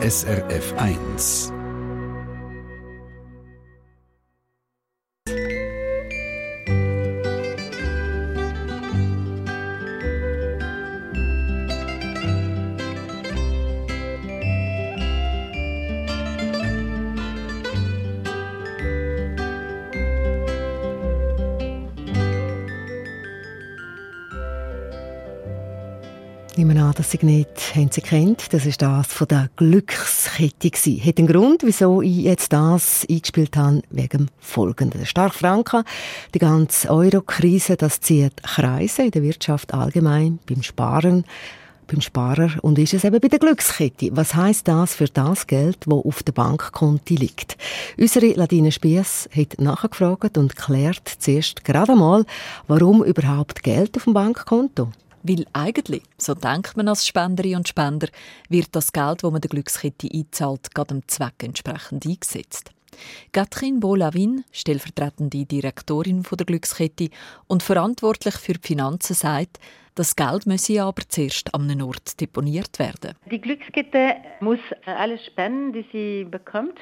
SRF 1. nehme an, dass Sie nicht haben Sie kennt. Das ist das von der Glückskette gewesen. Hat einen Grund, wieso ich jetzt das eingespielt habe, wegen folgenden. Stark Franken, die ganze Euro-Krise, das zieht Kreise in der Wirtschaft allgemein, beim Sparen, beim Sparer und ist es eben bei der Glückskette. Was heißt das für das Geld, das auf der Bankkonti liegt? Unsere Ladine Spiess hat nachgefragt und klärt zuerst gerade mal, warum überhaupt Geld auf dem Bankkonto? Weil eigentlich, so denkt man als Spenderin und Spender, wird das Geld, das man der Glückskette einzahlt, gerade dem Zweck entsprechend eingesetzt. Catherine Bolavin, stellvertretende Direktorin der Glückskette und verantwortlich für die Finanzen, sagt, das Geld müsse aber zuerst an einem Ort deponiert werden. Die Glückskette muss alle Spenden, die sie bekommt,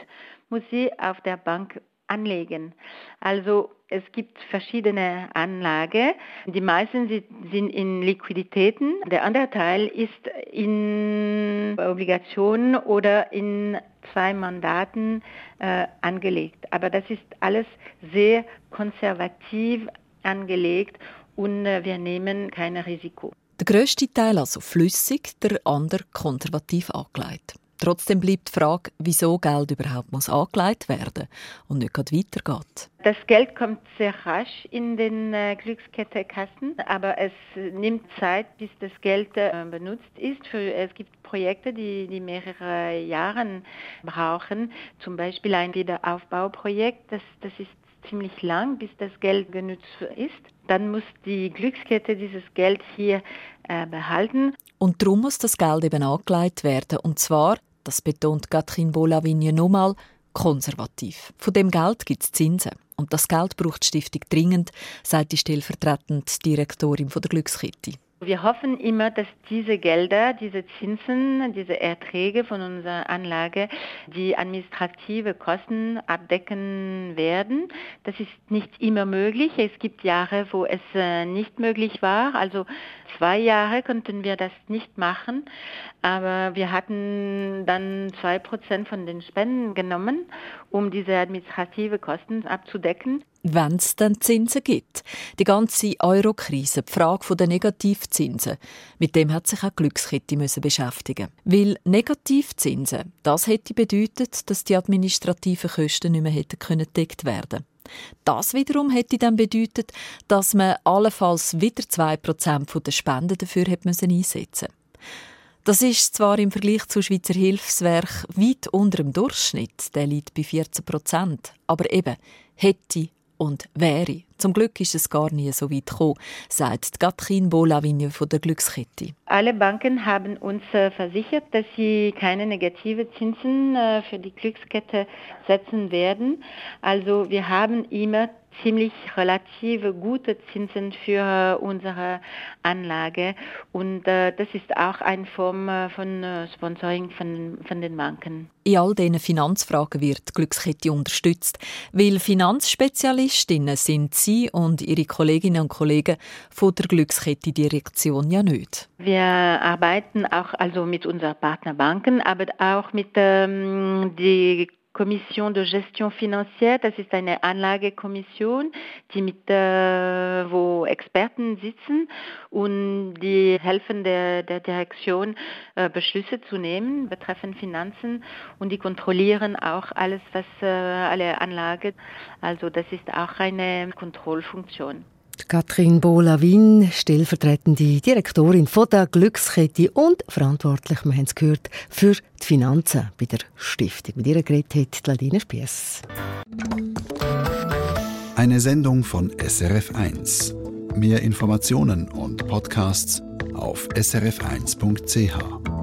muss sie auf der Bank anlegen. Also es gibt verschiedene Anlagen. Die meisten sind in Liquiditäten. Der andere Teil ist in Obligationen oder in zwei Mandaten äh, angelegt. Aber das ist alles sehr konservativ angelegt und äh, wir nehmen kein Risiko. Der grösste Teil also flüssig, der andere konservativ angelegt. Trotzdem bleibt die Frage, wieso Geld überhaupt muss angelegt werden und nicht gerade weitergeht. Das Geld kommt sehr rasch in den äh, Glückskettenkassen, aber es nimmt Zeit, bis das Geld äh, benutzt ist. Es gibt Projekte, die, die mehrere Jahre brauchen, zum Beispiel ein Wiederaufbauprojekt, das, das ist ziemlich lang, bis das Geld genutzt ist. Dann muss die Glückskette dieses Geld hier äh, behalten. Und darum muss das Geld eben angelegt werden. Und zwar das betont Katrin Bolavigne nochmal, konservativ. Von dem Geld gibt es Zinsen. Und das Geld braucht die Stiftung dringend, sagt die stellvertretende Direktorin der Glückskette. Wir hoffen immer, dass diese Gelder, diese Zinsen, diese Erträge von unserer Anlage die administrative Kosten abdecken werden. Das ist nicht immer möglich. Es gibt Jahre, wo es äh, nicht möglich war. Also zwei Jahre konnten wir das nicht machen. Aber wir hatten dann zwei Prozent von den Spenden genommen, um diese administrative Kosten abzudecken wenn es dann Zinsen gibt. Die ganze Euro-Krise, die Frage der Negativzinsen, mit dem hat sich auch die Glückskette müssen beschäftigen. Weil Negativzinsen, das hätte bedeutet, dass die administrativen Kosten nicht mehr hätten können gedeckt werden. Das wiederum hätte dann bedeutet, dass man allenfalls wieder 2% der Spenden dafür einsetzen das ist zwar im Vergleich zu Schweizer Hilfswerk weit unter dem Durchschnitt, der liegt bei 14% aber eben hätte und wäre. Zum Glück ist es gar nie so weit gekommen, sagt Katrin Bolavigne von der Glückskette. Alle Banken haben uns äh, versichert, dass sie keine negative Zinsen äh, für die Glückskette setzen werden. Also wir haben immer ziemlich relativ gute Zinsen für unsere Anlage und äh, das ist auch eine Form äh, von äh, Sponsoring von, von den Banken. In all diesen Finanzfragen wird die Glückskette unterstützt, weil Finanzspezialistinnen sind Sie und Ihre Kolleginnen und Kollegen von der Glückskette-Direktion ja nicht. Wir arbeiten auch also mit unseren Partnerbanken, aber auch mit ähm, die Kommission de Gestion Financière, das ist eine Anlagekommission, die mit, äh, wo Experten sitzen und die helfen der, der Direktion äh, Beschlüsse zu nehmen betreffend Finanzen und die kontrollieren auch alles, was äh, alle Anlage, also das ist auch eine Kontrollfunktion. Katrin Bohlawin, stellvertretende Direktorin von der Glückskette und verantwortlich, wir haben es gehört, für die Finanzen bei der Stiftung. Mit ihrer geredet hat Ladine Spiess. Eine Sendung von SRF1. Mehr Informationen und Podcasts auf srf1.ch.